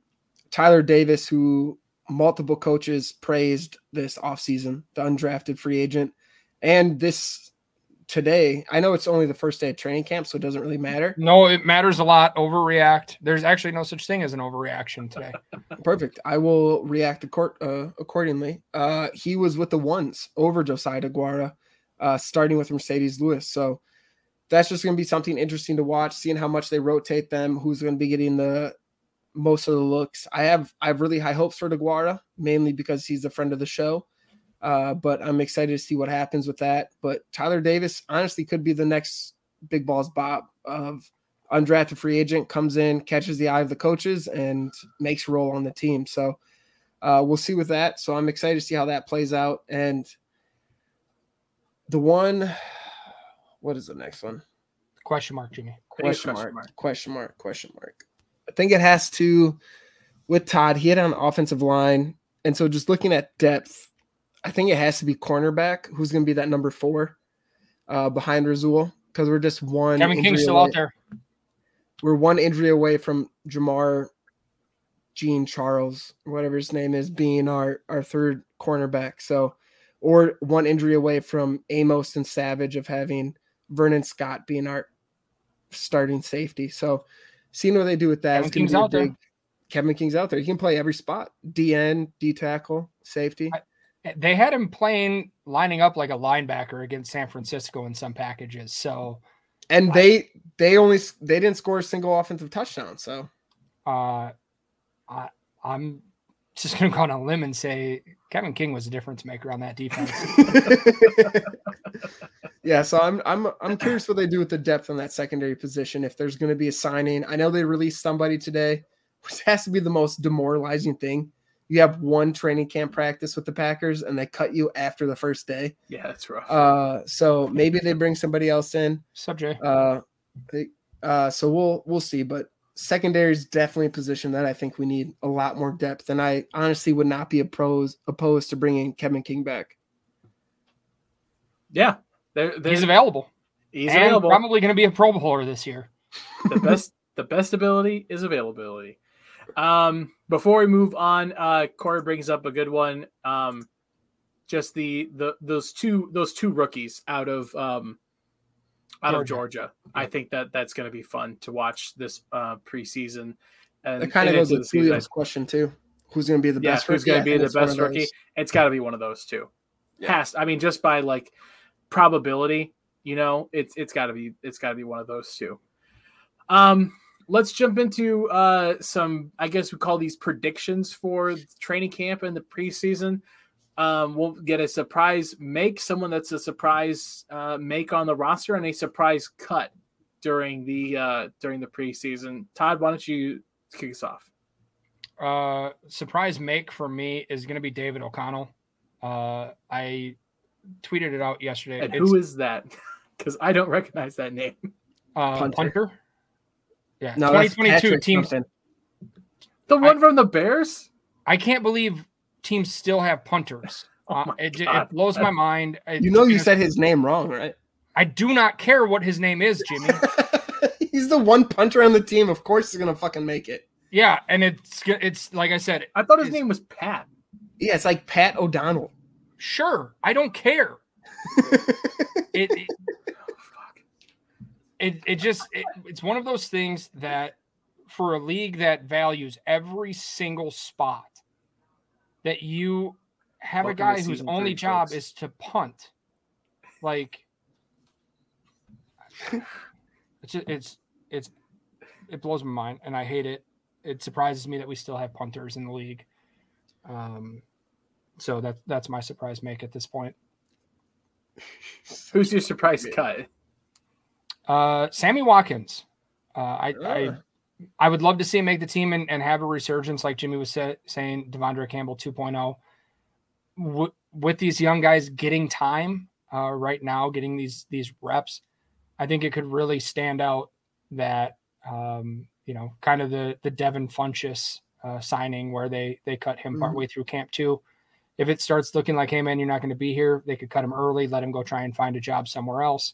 Tyler Davis, who multiple coaches praised this offseason, the undrafted free agent. And this today, I know it's only the first day of training camp, so it doesn't really matter. No, it matters a lot. Overreact. There's actually no such thing as an overreaction today. Perfect. I will react accord- uh, accordingly. Uh, he was with the ones over Josiah DeGuara, uh, starting with Marcedes Lewis. So that's just going to be something interesting to watch, seeing how much they rotate them, who's going to be getting the most of the looks. I have I have really high hopes for DeGuara, mainly because he's a friend of the show. Uh, but I'm excited to see what happens with that. But Tyler Davis honestly could be the next big balls Bob of undrafted free agent comes in, catches the eye of the coaches, and makes a role on the team. So uh, we'll see with that. So I'm excited to see how that plays out. And the one, what is the next one? Question mark, Jimmy. Question mark, question mark, question mark. I think it has to with Todd. He had on offensive line, and so just looking at depth, I think it has to be cornerback. Who's going to be that number four uh, behind Rasul? Because we're just one. Kevin King's still away- out there. We're one injury away from Jamar, Jean Charles, whatever his name is, being our our third cornerback. So, or one injury away from Amos and Savage of having Vernon Scott being our starting safety. So, seeing what they do with that. Kevin King's out there. Kevin King's out there. He can play every spot: DN, D tackle, safety. They had him playing lining up like a linebacker against San Francisco in some packages. So And they they only they didn't score a single offensive touchdown. So Uh, I, I'm just going to go on a limb and say Kevin King was a difference maker on that defense. yeah, so I'm I'm I'm curious what they do with the depth on that secondary position. If there's going to be a signing, I know they released somebody today, which has to be the most demoralizing thing. You have one training camp practice with the Packers, and they cut you after the first day. Yeah, that's rough. Uh, so maybe they bring somebody else in. Subject. Uh, uh, so we'll we'll see, but secondary is definitely a position that I think we need a lot more depth, and I honestly would not be opposed opposed to bringing Kevin King back. yeah, they're, they're, He's available. he's and available. probably going to be a Pro Bowler this year. the best the best ability is availability. Um, before we move on, uh, Corey brings up a good one. Um, just the the those two those two rookies out of um, out of Georgia. I think that that's going to be fun to watch this uh, preseason. And That kind of goes with. Julio's question too. Who's going to be the Yeah, best? who's going to be the best rookie? It's got to be one of those two. Yeah. Has I mean, just by like probability, you know, it's it's got to be it's got to be one of those two. Um, let's jump into uh some. I guess we call these predictions for training camp and the preseason. Um, we'll get a surprise make, someone that's a surprise uh, make on the roster, and a surprise cut during the uh, during the preseason. Todd, why don't you kick us off? Uh, surprise make for me is going to be David O'Connell. Uh, I tweeted it out yesterday. And who is that? Because I don't recognize that name. uh, Punter? punter? Yeah, No, 2022 Patrick teams. something. The one from the Bears? I can't believe teams still have punters. Oh Uh, it, it blows my mind. It's You know, you said his name wrong, right? I do not care what his name is, Jimmy. He's the one punter on the team. Of course, he's going to fucking make it. yeah, and it's it's like I said. I thought his name was Pat. Yeah, it's like Pat O'Donnell. Sure, I don't care. it, it it it just it, it's one of those things that for a league that values every single spot that you have Welcome a guy whose only three, job folks. is to punt like it's ju- it's it's it blows my mind and i hate it it surprises me that we still have punters in the league um so that that's my surprise make at this point Who's your surprise cut? Uh, Sammy Watkins. Uh, I, I Ah. I would love to see him make the team and, and have a resurgence, like Jimmy was sa- saying, De'Vondre Campbell 2.0. W- with these young guys getting time uh, right now, getting these these reps, I think it could really stand out that um, you know, kind of the the Devin Funchess uh, signing where they they cut him Mhm. partway through camp two. If it starts looking like, hey man, you're not going to be here, they could cut him early, let him go try and find a job somewhere else.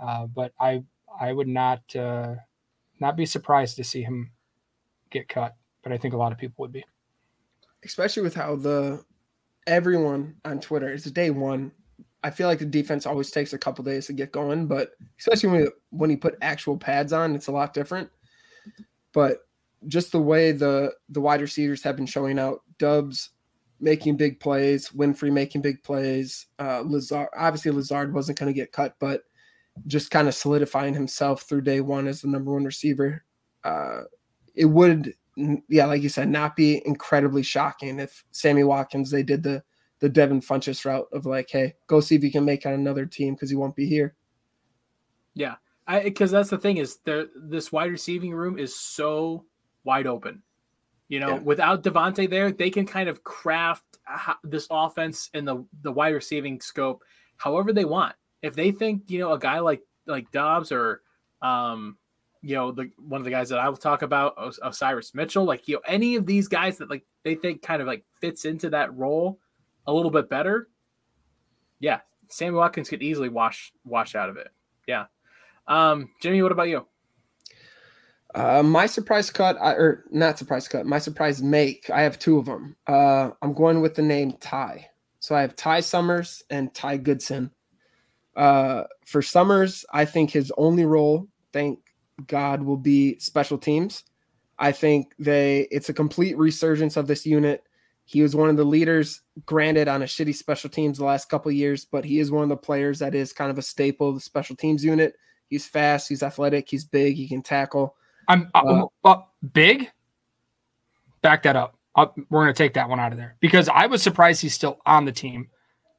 Uh, but I I would not uh, not be surprised to see him get cut. But I think a lot of people would be. especially with how the everyone on Twitter it's day one. I feel like the defense always takes a couple days to get going, but especially when when you put actual pads on, it's a lot different. But just the way the the wide receivers have been showing out, Doubs making big plays, Winfree making big plays, uh, Lazard obviously Lazard wasn't going to get cut, but just kind of solidifying himself through day one as the number one receiver. Uh, it would yeah, like you said, not be incredibly shocking if Sammy Watkins they did the the Devin Funchess route of like, hey, go see if you can make on another team because he won't be here. Yeah, I because that's the thing is there this wide receiving room is so wide open. You know, Yeah. without Devontae there, they can kind of craft this offense in the the wide receiving scope however they want. If they think you know a guy like like Doubs or um you know the one of the guys that I will talk about Os- Osirus Mitchell, like you know any of these guys that like they think kind of like fits into that role a little bit better. Yeah, Sammy Watkins could easily wash wash out of it. Yeah. Um, Jimmy, what about you? Uh, my surprise cut, or not surprise cut, my surprise make. I have two of them. Uh, I'm going with the name Ty. So I have Ty Summers and Ty Goodson. Uh, for Summers, I think his only role, thank God, will be special teams. I think they it's a complete resurgence of this unit. He was one of the leaders, granted on a shitty special teams the last couple of years, but he is one of the players that is kind of a staple of the special teams unit. He's fast. He's athletic. He's big. He can tackle. I'm uh, Uh, uh, big. Back that up. Uh, we're going to take that one out of there because I was surprised he's still on the team.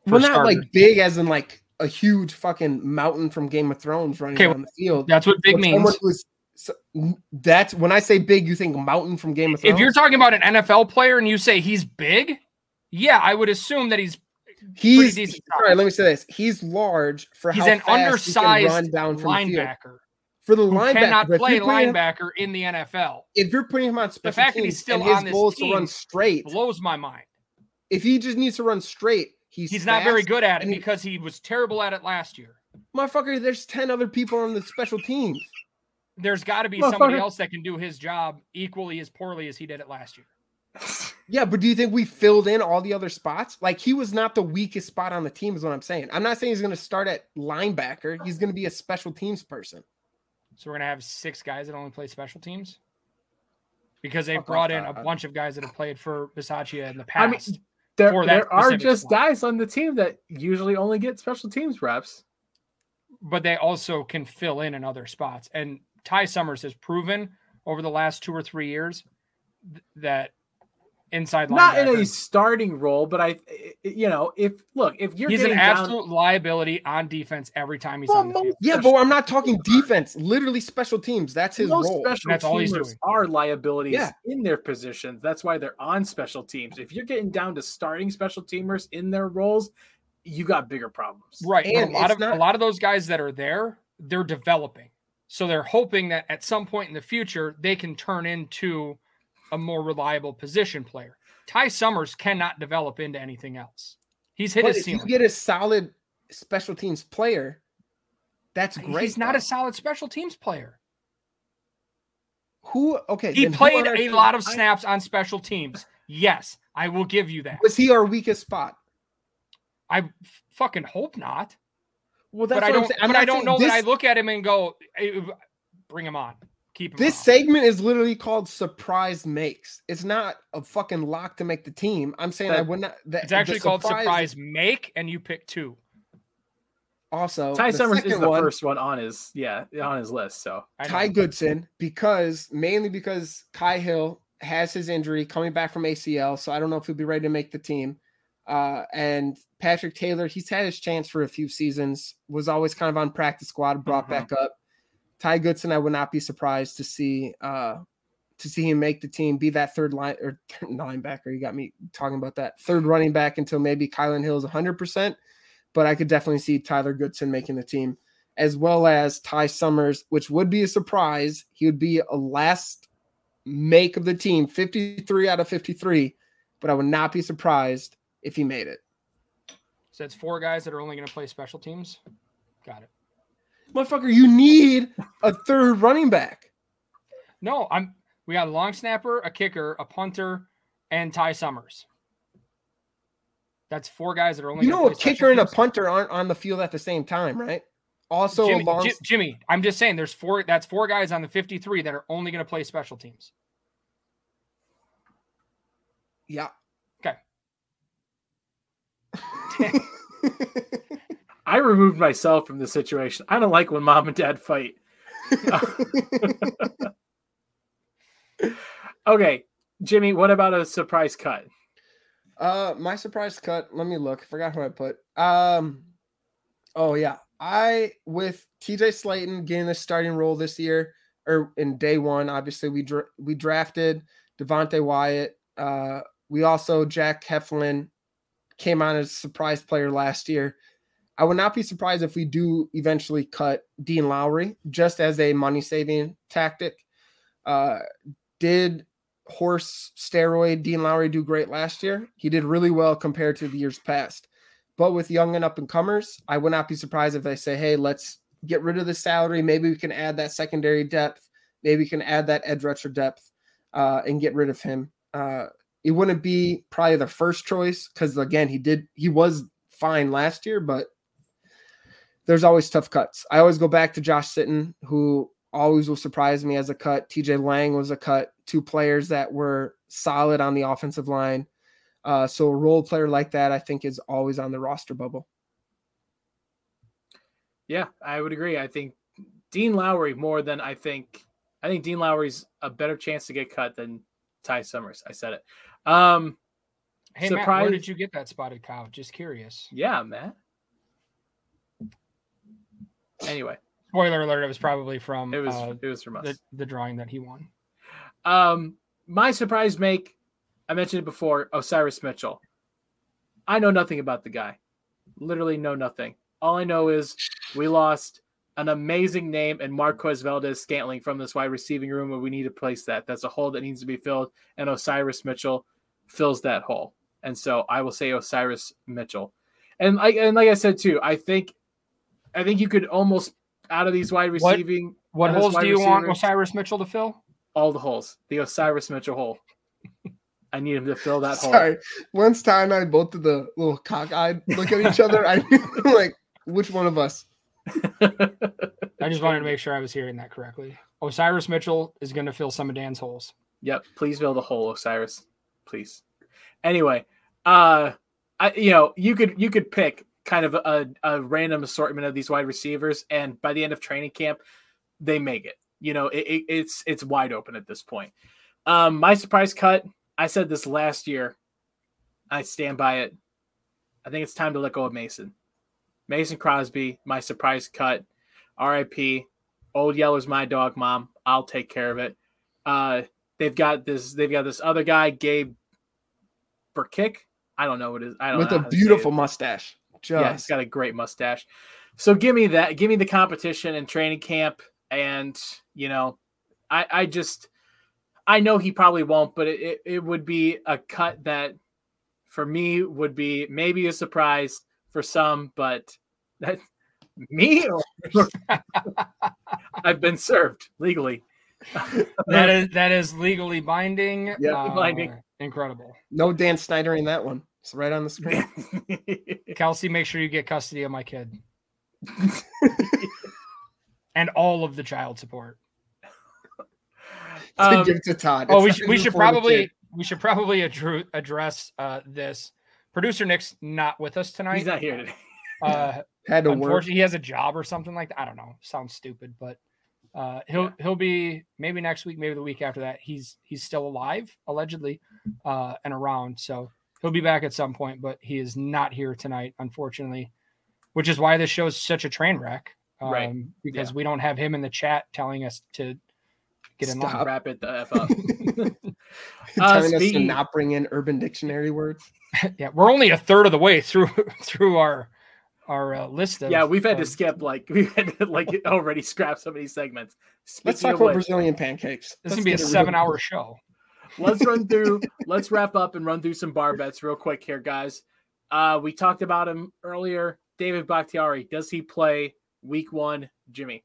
for Well, not starters. like big as in like a huge fucking mountain from Game of Thrones running Okay, down the field. That's what big means. so- that's when I say big, you think mountain from Game of Thrones. If you're talking about an NFL player and you say he's big, yeah, I would assume that he's he's decent sorry, let me say this. He's large for he's how an fast he can undersized run down from the field. linebacker For the linebacker, cannot play you're him- linebacker in the NFL. if you're putting him on special fact that he's still and his on this goal is to run straight, Blows my mind. if he just needs to run straight, he's He's not very good at it he- because he was terrible at it last year. Motherfucker, there's ten other people on the special teams. There's got to be somebody else that can do his job equally as poorly as he did it last year. Yeah, but do you think we filled in all the other spots? Like he was not the weakest spot on the team, is what I'm saying. I'm not saying he's going to start at linebacker. He's going to be a special teams person. So we're gonna have six guys that only play special teams because they brought in a bunch of guys that have played for Bisaccia in the I mean, past. There, there are just spot. guys on the team that usually only get special teams reps. but they also can fill in in other spots. And Ty Summers has proven over the last two or three years th- that inside line, Not in a starting role, but I, you know, if look, if you're he's an getting down, absolute liability on defense every time he's Well, on the field. Yeah, but I'm not talking defense. Literally special teams. That's his most role. special That's all he's doing. are liabilities Yeah. in their positions. That's why they're on special teams. If you're getting down to starting special teamers in their roles, you got bigger problems. Right. And a lot of not- a lot of those guys that are there, they're developing. So they're hoping that at some point in the future they can turn into a more reliable position player. Ty Summers cannot develop into anything else. He's hit But his if you get a solid special teams player, that's great. He's not though. a solid special teams player. who. Okay, He played a team- lot of snaps on special teams. Yes, I will give you that. Was he our weakest spot? I fucking hope not. Well, that's But I what I'm don't. saying. I'm But I don't know this, that I look at him and go, "Eh, "Bring him on, keep. This on." segment is literally called "Surprise Makes." It's not a fucking lock to make the team. I'm saying I That- would not. That, It's actually the called surprise make, and you pick two. Also, Ty Summers is the one, first one on his yeah on his list. So Ty. Goodson, because mainly because Kai Hill has his injury coming back from ACL, so I don't know if he'll be ready to make the team. Uh, and Patrick Taylor, he's had his chance for a few seasons, was always kind of on practice squad, brought Mhm. back up. Ty Goodson, I would not be surprised to see uh, to see him make the team, be that third line or third linebacker. You got me talking about that third running back until maybe Kylin Hill is 100. percent But I could definitely see Tyler Goodson making the team, as well as Ty Summers, which would be a surprise. He would be a last make of the team, 53 out of 53. But I would not be surprised if he made it. So it's four guys that are only going to play special teams. Got it. Motherfucker, you need a third running back. No, I'm. We got a long snapper, a kicker, a punter, and Ty Summers. That's four guys that are only. You know, a kicker and a punter aren't on the field at the same time, right? Also, Jimmy, long. Ji- Jimmy, I'm just saying, there's four. That's four guys on the 53 that are only going to play special teams. yeah. Okay. I removed myself from the situation. I don't like when mom and dad fight. Okay, Jimmy, what about a surprise cut? Uh, my surprise cut. Let me look. I forgot who I put. Um, oh yeah, I with TJ Slaton getting a starting role this year or in day one. Obviously, we dra- we drafted Devonte Wyatt. Uh, we also Jack Heflin came on as a surprise player last year. I would not be surprised if we do eventually cut Dean Lowry just as a money saving tactic. Uh, did horse steroid Dean Lowry do great last year? He did really well compared to the years past. But with young and up and comers, I would not be surprised if they say, hey, let's get rid of the salary. Maybe we can add that secondary depth. Maybe we can add that edge rusher depth uh, and get rid of him. Uh, it wouldn't be probably the first choice because again, he did he was fine last year, but there's always tough cuts. I always go back to Josh Sitton, who always will surprise me as a cut. TJ Lang was a cut. Two players that were solid on the offensive line. Uh, so a role player like that, I think, is always on the roster bubble. Yeah, I would agree. I think Dean Lowry more than I think. I think Dean Lowry's a better chance to get cut than Ty Summers. I said it. Um, Hey Matt, Surprise- where did you get that spotted cow? Just curious. yeah, Matt. Anyway, Spoiler alert: It was probably from it was uh, it was from us. the the drawing that he won. Um, my surprise make, I mentioned it before, Osirus Mitchell. I know nothing about the guy. Literally know nothing. All I know is we lost an amazing name and Marquez Valdes Scantling from this wide receiving room, and we need to place that. That's a hole that needs to be filled, and Osirus Mitchell fills that hole. And so I will say Osirus Mitchell. And like and like I said too, I think I think you could almost out of these wide receiving What out of this holes do you want Osirus Mitchell to fill? all the holes. The Osirus Mitchell hole. I need him to fill that hole. Sorry. Once Ty and I both did the little cockeyed look at each other. I knew like which one of us. I just wanted to make sure I was hearing that correctly. Osirus Mitchell is going to fill some of Dan's holes. Yep, please fill the hole, Osirus. Please. Anyway, uh I you know, you could you could pick kind of a, a random assortment of these wide receivers, and by the end of training camp, they make it. You know, it, it, it's it's wide open at this point. Um, my surprise cut, I said this last year. I stand by it. I think it's time to let go of Mason. Mason Crosby, my surprise cut. RIP. Old Yellow's my dog, mom. I'll take care of it. Uh they've got this they've got this other guy, Gabe Brkic. I don't know what it is. I don't With a how to say it. beautiful mustache. Just Yeah, he's got a great mustache. So give me that. Give me the competition and training camp. And you know, I I just I know he probably won't, but it, it, it would be a cut that for me would be maybe a surprise for some, but that me I've been served legally. That is that is legally binding. Yeah, uh, binding. Incredible. no Dan Snyder in that one. It's right on the screen. Kelsey, make sure you get custody of my kid. and all of the child support. to Um, give to Todd. Oh, we should, we should probably we should probably addru- address uh, this. Producer Nick's not with us tonight. He's not here today. Uh, had to work. he has a job or something like that. I don't know. Sounds stupid, but uh, he'll he'll be maybe next week, maybe the week after that. He's he's still alive allegedly uh, and around, so he'll be back at some point. But he is not here tonight, unfortunately, which is why this show is such a train wreck. Um, Right. Because Yeah. we don't have him in the chat telling us to get in line. Stop. Wrap it the F up. telling us to not bring in Urban Dictionary words. yeah, we're only a third of the way through through our our uh, list of yeah, we've had to skip like we've had to like already scrap so many segments. Let's Speaking talk of about which, Brazilian pancakes. This is gonna be a seven real- hour show. Let's run through let's wrap up and run through some bar bets real quick here guys uh we talked about him earlier david bakhtiari does he play week one jimmy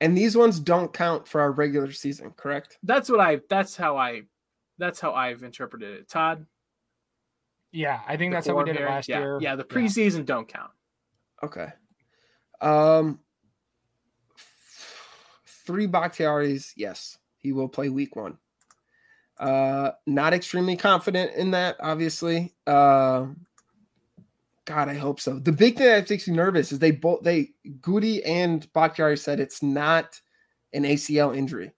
And these ones don't count for our regular season, correct? that's what i that's how i that's how i've interpreted it todd Yeah, I think that's how we form did it last yeah. year. yeah the preseason don't count Okay. Um three Bakhtiaris, yes. He will play week one. Uh not extremely confident in that, obviously. Um God, I hope so. The big thing that makes me nervous is they both they Gutey and Bakhtiari said it's not an ACL injury.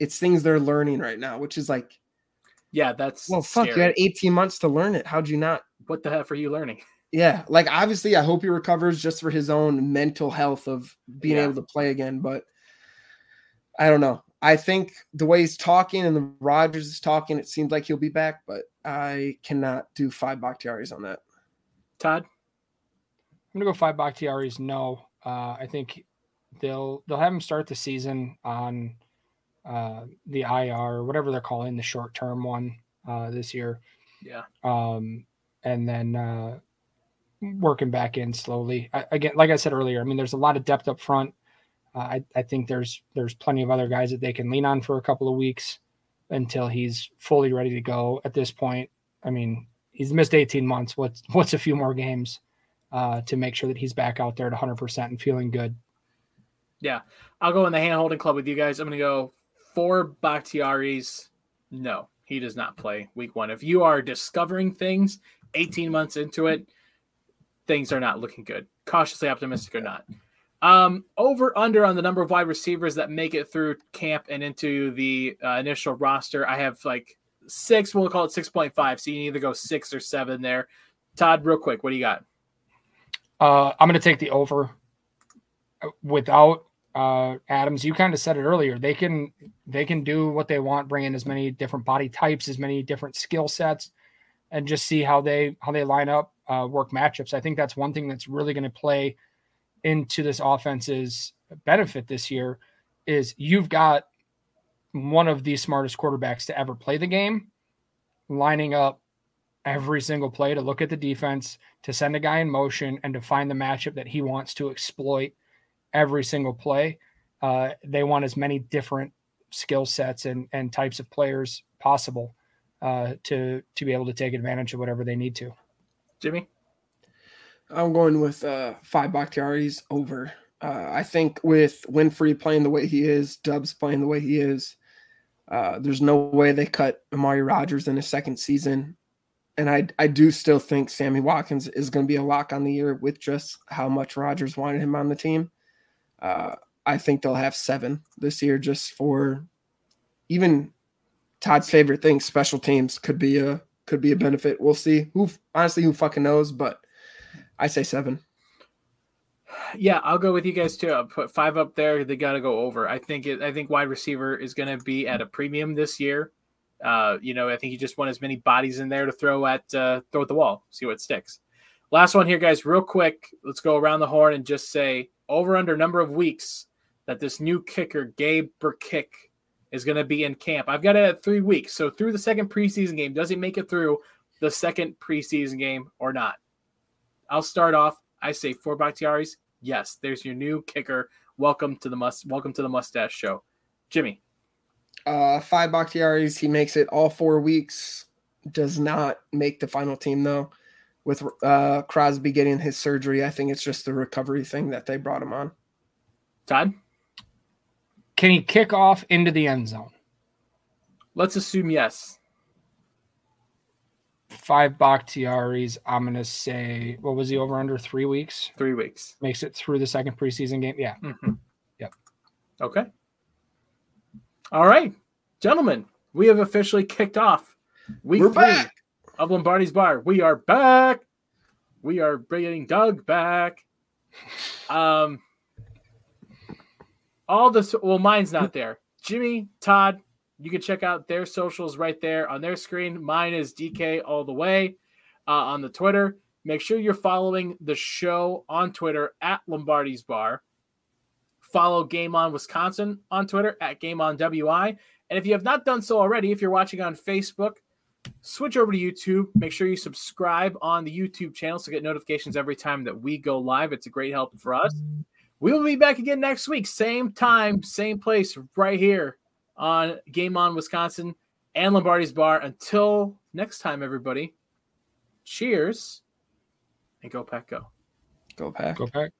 It's things they're learning right now, which is like, yeah that's well, fuck, you had 18 months to learn it. How'd you not? what the heck are you learning Yeah, like obviously, I hope he recovers just for his own mental health of being Yeah. able to play again. But I don't know. I think the way he's talking and the Rodgers is talking, it seems like he'll be back. But I cannot do five Bakhtiaris on that. todd I'm gonna go five Bakhtiaris. No, uh, I think they'll they'll have him start the season on uh, the IR or whatever they're calling the short term one uh, this year, yeah um, and then uh, working back in slowly. I, again, like I said earlier, I mean, there's a lot of depth up front. Uh, I, I think there's there's plenty of other guys that they can lean on for a couple of weeks until he's fully ready to go. At this point, I mean, he's missed 18 months. What's what's a few more games uh, to make sure that he's back out there at 100 percent and feeling good? Yeah, I'll go in the hand holding club with you guys i'm gonna go four bakhtiaris no he does not play week one if you are discovering things 18 months into it things are not looking good cautiously optimistic or not Um, over under on the number of wide receivers that make it through camp and into the uh, initial roster. I have like six. We'll call it six point five. So you either go six or seven there. Todd, real quick, what do you got? Uh, I'm going to take the over. Uh, Without uh, Adams, you kind of said it earlier. They can they can do what they want, bring in as many different body types, as many different skill sets, and just see how they how they line up, uh, work matchups. I think that's one thing that's really going to play into this offense's benefit this year. Is you've got one of the smartest quarterbacks to ever play the game, lining up every single play to look at the defense, to send a guy in motion, and to find the matchup that he wants to exploit every single play. Uh, they want as many different skill sets and, and types of players possible uh, to to be able to take advantage of whatever they need to. Jimmy? I'm going with uh, five Bakhtiari's over. Uh, I think with Winfree playing the way he is, Doubs playing the way he is, uh, there's no way they cut Amari Rodgers in his second season. And I, I do still think Sammy Watkins is going to be a lock on the year with just how much Rodgers wanted him on the team. Uh, I think they'll have seven this year just for even Todd's favorite thing, special teams could be a could be a benefit. We'll see. Who honestly who fucking knows, but I say seven. Yeah, I'll go with you guys too. I'll put five up there. They got to go over. I think it. I think wide receiver is going to be at a premium this year. Uh, you know, I think you just want as many bodies in there to throw at uh, throw at the wall, see what sticks. Last one here, guys, real quick. Let's go around the horn and just say over under number of weeks that this new kicker Gabe Brkic is going to be in camp. I've got it at three weeks. So through the second preseason game, does he make it through the second preseason game or not? I'll start off. I say four Bakhtiaris. Yes, there's your new kicker. Welcome to the must. Welcome to the mustache show, Jimmy. Uh, five Bakhtiaris. He makes it all four weeks. Does not make the final team though. With uh, Crosby getting his surgery, I think it's just the recovery thing that they brought him on. Todd, Can he kick off into the end zone? let's assume yes. Five Bakhtiaris. I'm going to say, what was he over under three weeks? Three weeks. Makes it through the second preseason game. Yeah. Mm-hmm. Yep. Okay. All right, gentlemen, we have officially kicked off week We're three back. of Lombardi's Bar. We are back. We are bringing Doug back. Um, all this. Well, mine's not there. Jimmy, Todd, you can check out their socials right there on their screen. Mine is DK all the way uh, on the Twitter. Make sure you're following the show on Twitter at Lombardi's Bar. Follow Game On Wisconsin on Twitter at Game On WI. And if you have not done so already, if you're watching on Facebook, switch over to YouTube. Make sure you subscribe on the YouTube channel to get notifications every time that we go live. It's a great help for us. We will be back again next week, same time, same place, right here on Game On Wisconsin and Lombardi's Bar. Until next time, everybody, cheers and go pack go. Go pack. Go back.